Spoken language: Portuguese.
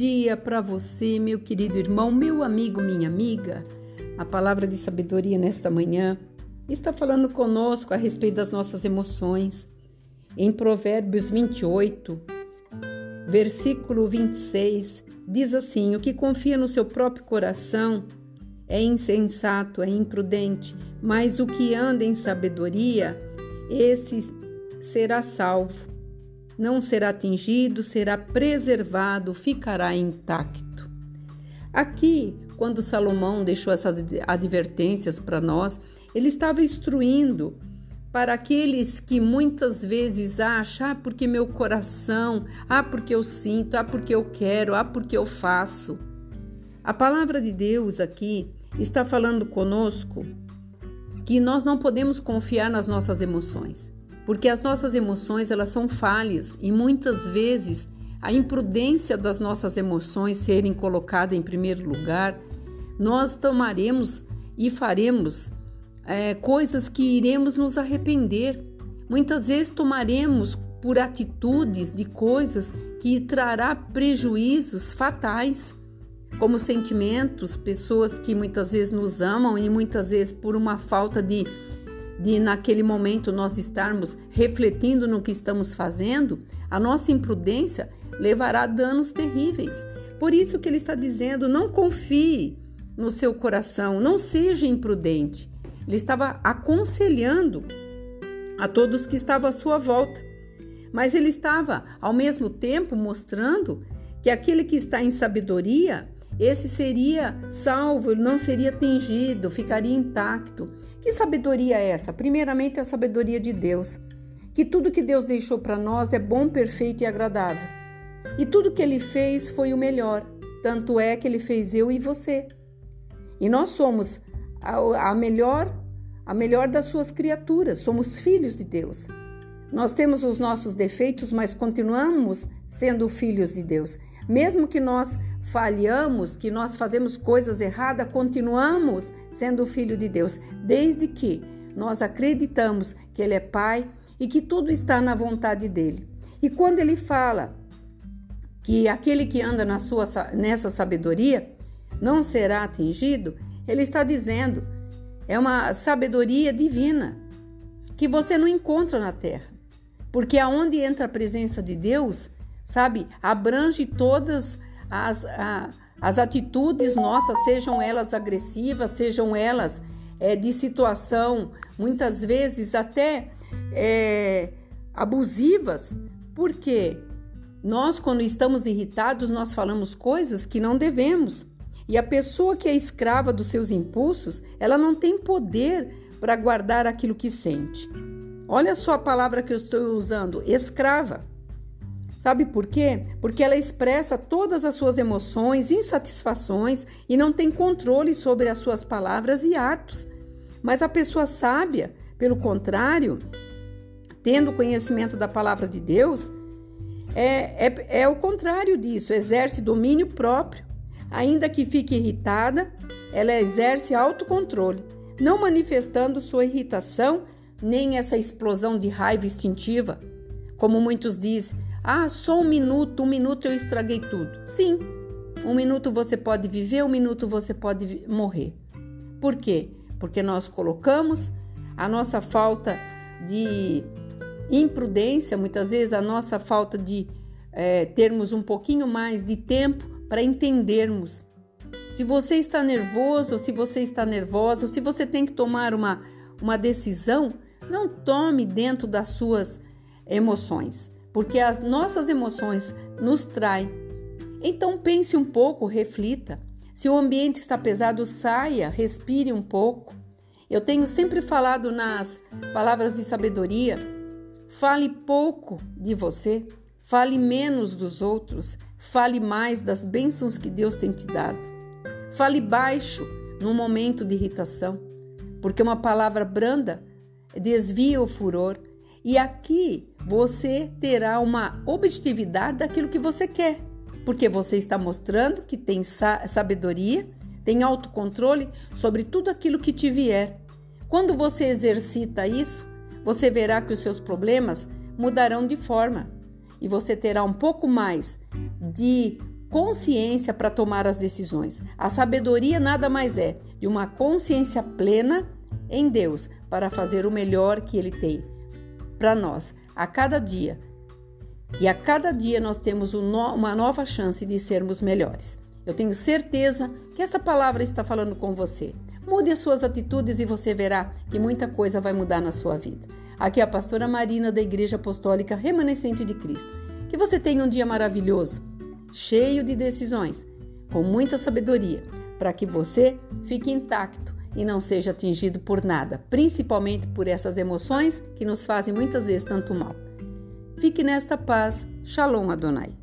dia para você, meu querido irmão, meu amigo, minha amiga. A palavra de sabedoria nesta manhã está falando conosco a respeito das nossas emoções. Em Provérbios 28, versículo 26, diz assim: O que confia no seu próprio coração é insensato, é imprudente, mas o que anda em sabedoria, esse será salvo não será atingido, será preservado, ficará intacto. Aqui, quando Salomão deixou essas advertências para nós, ele estava instruindo para aqueles que muitas vezes acham, ah, porque meu coração, ah, porque eu sinto, ah, porque eu quero, ah, porque eu faço. A palavra de Deus aqui está falando conosco que nós não podemos confiar nas nossas emoções porque as nossas emoções elas são falhas e muitas vezes a imprudência das nossas emoções serem colocadas em primeiro lugar, nós tomaremos e faremos é, coisas que iremos nos arrepender. Muitas vezes tomaremos por atitudes de coisas que trará prejuízos fatais, como sentimentos, pessoas que muitas vezes nos amam e muitas vezes por uma falta de de naquele momento nós estarmos refletindo no que estamos fazendo, a nossa imprudência levará danos terríveis. Por isso que ele está dizendo: não confie no seu coração, não seja imprudente. Ele estava aconselhando a todos que estavam à sua volta. Mas ele estava, ao mesmo tempo, mostrando que aquele que está em sabedoria, esse seria salvo, não seria atingido, ficaria intacto. Que sabedoria é essa? Primeiramente, a sabedoria de Deus, que tudo que Deus deixou para nós é bom, perfeito e agradável. E tudo que ele fez foi o melhor, tanto é que ele fez eu e você. E nós somos a, a melhor, a melhor das suas criaturas, somos filhos de Deus. Nós temos os nossos defeitos, mas continuamos sendo filhos de Deus. Mesmo que nós falhamos, que nós fazemos coisas erradas, continuamos sendo filho de Deus, desde que nós acreditamos que Ele é Pai e que tudo está na vontade dele. E quando Ele fala que aquele que anda na sua, nessa sabedoria não será atingido, Ele está dizendo é uma sabedoria divina que você não encontra na terra, porque aonde entra a presença de Deus, sabe, abrange todas as, a, as atitudes nossas, sejam elas agressivas, sejam elas é, de situação, muitas vezes até é, abusivas, porque nós, quando estamos irritados, nós falamos coisas que não devemos. E a pessoa que é escrava dos seus impulsos, ela não tem poder para guardar aquilo que sente. Olha só a palavra que eu estou usando: escrava. Sabe por quê? Porque ela expressa todas as suas emoções, insatisfações e não tem controle sobre as suas palavras e atos. Mas a pessoa sábia, pelo contrário, tendo conhecimento da palavra de Deus, é, é, é o contrário disso, exerce domínio próprio. Ainda que fique irritada, ela exerce autocontrole, não manifestando sua irritação nem essa explosão de raiva instintiva. Como muitos dizem, ah, só um minuto, um minuto eu estraguei tudo. Sim, um minuto você pode viver, um minuto você pode morrer. Por quê? Porque nós colocamos a nossa falta de imprudência, muitas vezes a nossa falta de é, termos um pouquinho mais de tempo para entendermos. Se você está nervoso, se você está nervosa, ou se você tem que tomar uma, uma decisão, não tome dentro das suas emoções porque as nossas emoções nos traem. Então pense um pouco, reflita. Se o ambiente está pesado, saia, respire um pouco. Eu tenho sempre falado nas palavras de sabedoria: fale pouco de você, fale menos dos outros, fale mais das bênçãos que Deus tem te dado. Fale baixo no momento de irritação, porque uma palavra branda desvia o furor e aqui você terá uma objetividade daquilo que você quer, porque você está mostrando que tem sabedoria, tem autocontrole sobre tudo aquilo que te vier. Quando você exercita isso, você verá que os seus problemas mudarão de forma e você terá um pouco mais de consciência para tomar as decisões. A sabedoria nada mais é de uma consciência plena em Deus para fazer o melhor que Ele tem para nós a cada dia. E a cada dia nós temos uma nova chance de sermos melhores. Eu tenho certeza que essa palavra está falando com você. Mude as suas atitudes e você verá que muita coisa vai mudar na sua vida. Aqui é a pastora Marina da Igreja Apostólica Remanescente de Cristo. Que você tenha um dia maravilhoso cheio de decisões, com muita sabedoria, para que você fique intacto e não seja atingido por nada, principalmente por essas emoções que nos fazem muitas vezes tanto mal. Fique nesta paz. Shalom Adonai.